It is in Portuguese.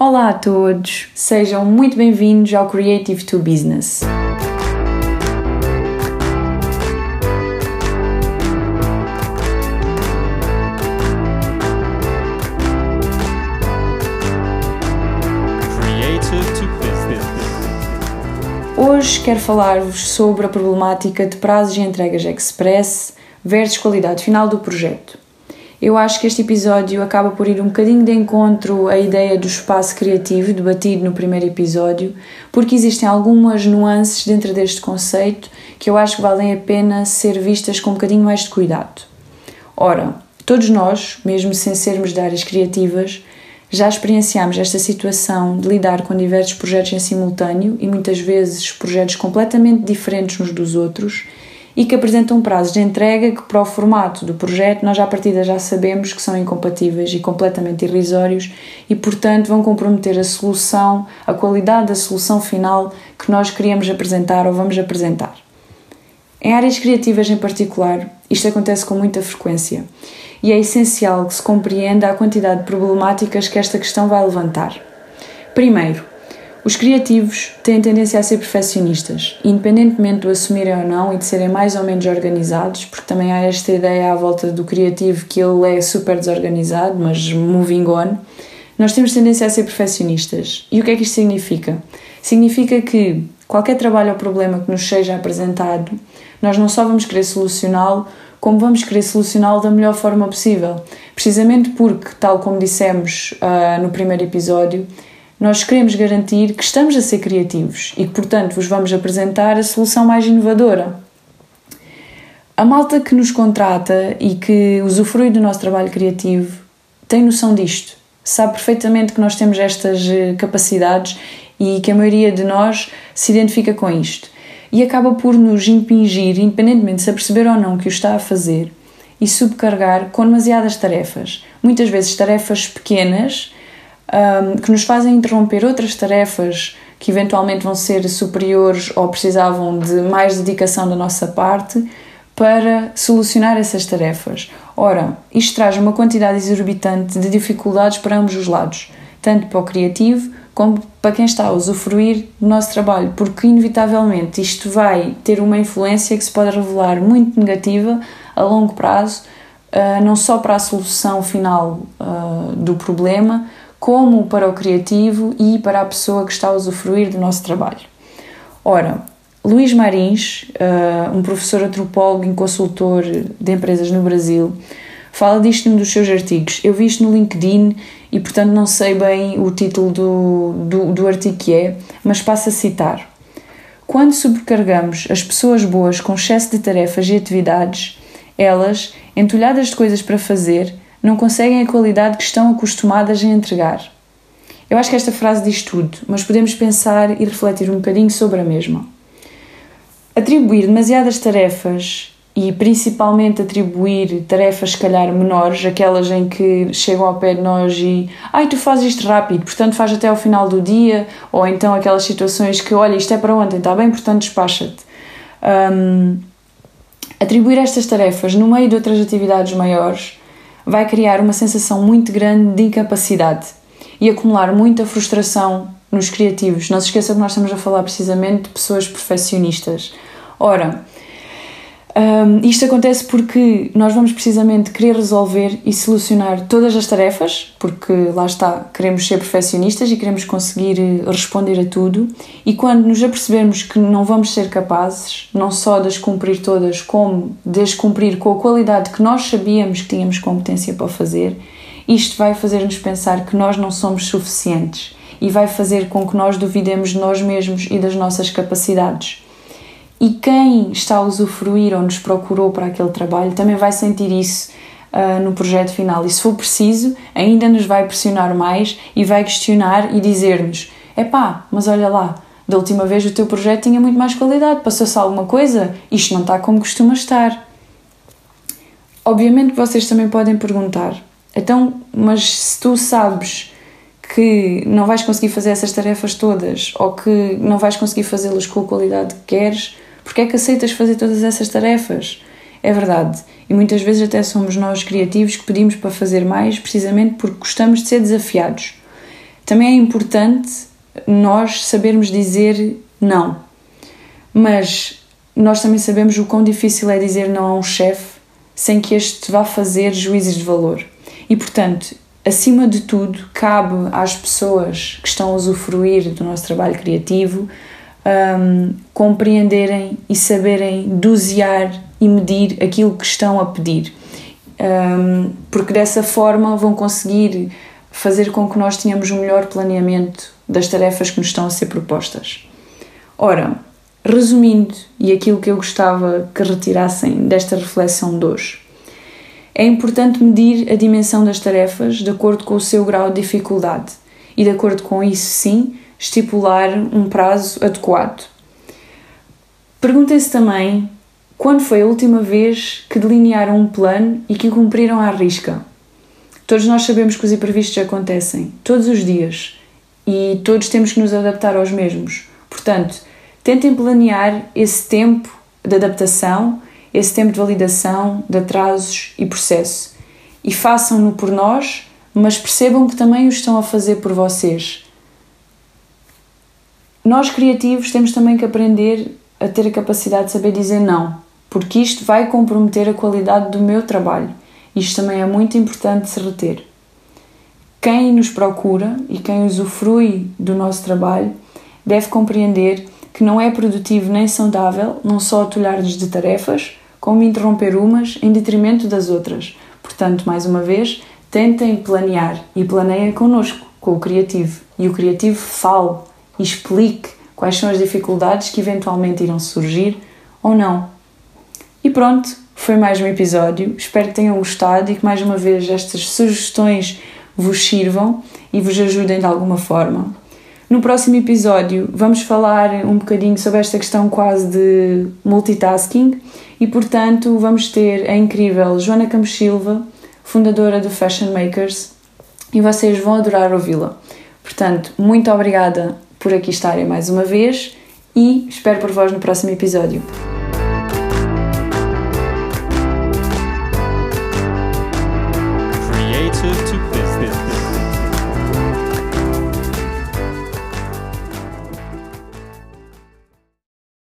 Olá a todos, sejam muito bem-vindos ao Creative to Business. Hoje quero falar-vos sobre a problemática de prazos e entregas express versus qualidade final do projeto. Eu acho que este episódio acaba por ir um bocadinho de encontro à ideia do espaço criativo debatido no primeiro episódio, porque existem algumas nuances dentro deste conceito que eu acho que valem a pena ser vistas com um bocadinho mais de cuidado. Ora, todos nós, mesmo sem sermos de áreas criativas, já experienciamos esta situação de lidar com diversos projetos em simultâneo e muitas vezes projetos completamente diferentes uns dos outros e que apresentam prazos de entrega que, para o formato do projeto, nós à partida já sabemos que são incompatíveis e completamente irrisórios e, portanto, vão comprometer a solução, a qualidade da solução final que nós queríamos apresentar ou vamos apresentar. Em áreas criativas em particular, isto acontece com muita frequência e é essencial que se compreenda a quantidade de problemáticas que esta questão vai levantar. Primeiro, os criativos têm tendência a ser perfeccionistas, independentemente do assumirem ou não e de serem mais ou menos organizados, porque também há esta ideia à volta do criativo que ele é super desorganizado, mas moving on. Nós temos tendência a ser perfeccionistas. E o que é que isto significa? Significa que qualquer trabalho ou problema que nos seja apresentado, nós não só vamos querer solucioná-lo, como vamos querer solucioná-lo da melhor forma possível. Precisamente porque, tal como dissemos uh, no primeiro episódio, nós queremos garantir que estamos a ser criativos e que, portanto, vos vamos apresentar a solução mais inovadora. A malta que nos contrata e que usufrui do nosso trabalho criativo tem noção disto, sabe perfeitamente que nós temos estas capacidades e que a maioria de nós se identifica com isto e acaba por nos impingir, independentemente de se aperceber ou não que o está a fazer, e subcarregar com demasiadas tarefas. Muitas vezes tarefas pequenas um, que nos fazem interromper outras tarefas que eventualmente vão ser superiores ou precisavam de mais dedicação da nossa parte para solucionar essas tarefas. Ora, isto traz uma quantidade exorbitante de dificuldades para ambos os lados, tanto para o criativo como para quem está a usufruir do nosso trabalho, porque inevitavelmente isto vai ter uma influência que se pode revelar muito negativa a longo prazo, uh, não só para a solução final uh, do problema, como para o criativo e para a pessoa que está a usufruir do nosso trabalho. Ora, Luís Marins, uh, um professor antropólogo e consultor de empresas no Brasil, fala disto num dos seus artigos. Eu vi isto no LinkedIn e, portanto, não sei bem o título do, do, do artigo que é, mas passo a citar. Quando sobrecarregamos as pessoas boas com excesso de tarefas e atividades, elas, entulhadas de coisas para fazer, não conseguem a qualidade que estão acostumadas a entregar. Eu acho que esta frase diz tudo, mas podemos pensar e refletir um bocadinho sobre a mesma. Atribuir demasiadas tarefas e principalmente atribuir tarefas, se calhar, menores, aquelas em que chegam ao pé de nós e ai, tu fazes isto rápido, portanto faz até ao final do dia, ou então aquelas situações que, olha, isto é para ontem, está bem, portanto despacha-te. Um, atribuir estas tarefas no meio de outras atividades maiores vai criar uma sensação muito grande de incapacidade e acumular muita frustração nos criativos. Não se esqueça que nós estamos a falar precisamente de pessoas perfeccionistas. Ora, um, isto acontece porque nós vamos precisamente querer resolver e solucionar todas as tarefas, porque lá está, queremos ser perfeccionistas e queremos conseguir eh, responder a tudo, e quando nos apercebermos que não vamos ser capazes, não só de as cumprir todas, como de as cumprir com a qualidade que nós sabíamos que tínhamos competência para fazer, isto vai fazer-nos pensar que nós não somos suficientes e vai fazer com que nós duvidemos de nós mesmos e das nossas capacidades. E quem está a usufruir ou nos procurou para aquele trabalho também vai sentir isso uh, no projeto final. E se for preciso, ainda nos vai pressionar mais e vai questionar e dizer-nos: epá, mas olha lá, da última vez o teu projeto tinha muito mais qualidade, passou-se alguma coisa? Isto não está como costuma estar. Obviamente vocês também podem perguntar: então, mas se tu sabes que não vais conseguir fazer essas tarefas todas ou que não vais conseguir fazê-las com a qualidade que queres, porque é que aceitas fazer todas essas tarefas? É verdade. E muitas vezes até somos nós criativos que pedimos para fazer mais precisamente porque gostamos de ser desafiados. Também é importante nós sabermos dizer não, mas nós também sabemos o quão difícil é dizer não a um chefe sem que este vá fazer juízes de valor. E portanto, acima de tudo, cabe às pessoas que estão a usufruir do nosso trabalho criativo um, compreenderem e saberem dosear e medir aquilo que estão a pedir. Um, porque dessa forma vão conseguir fazer com que nós tenhamos um melhor planeamento das tarefas que nos estão a ser propostas. Ora, Resumindo, e aquilo que eu gostava que retirassem desta reflexão de hoje, é importante medir a dimensão das tarefas de acordo com o seu grau de dificuldade e, de acordo com isso, sim, estipular um prazo adequado. Perguntem-se também quando foi a última vez que delinearam um plano e que o cumpriram à risca. Todos nós sabemos que os imprevistos acontecem todos os dias e todos temos que nos adaptar aos mesmos. Portanto, Tentem planear esse tempo de adaptação, esse tempo de validação, de atrasos e processo. E façam-no por nós, mas percebam que também o estão a fazer por vocês. Nós criativos temos também que aprender a ter a capacidade de saber dizer não, porque isto vai comprometer a qualidade do meu trabalho. Isto também é muito importante se reter. Quem nos procura e quem usufrui do nosso trabalho deve compreender que não é produtivo nem saudável não só atulhar-lhes de tarefas, como interromper umas em detrimento das outras. Portanto, mais uma vez, tentem planear e planeiem connosco, com o criativo. E o criativo fale e explique quais são as dificuldades que eventualmente irão surgir ou não. E pronto, foi mais um episódio. Espero que tenham gostado e que mais uma vez estas sugestões vos sirvam e vos ajudem de alguma forma. No próximo episódio vamos falar um bocadinho sobre esta questão quase de multitasking e, portanto, vamos ter a incrível Joana Campos Silva, fundadora do Fashion Makers, e vocês vão adorar ouvi-la. Portanto, muito obrigada por aqui estarem mais uma vez e espero por vós no próximo episódio.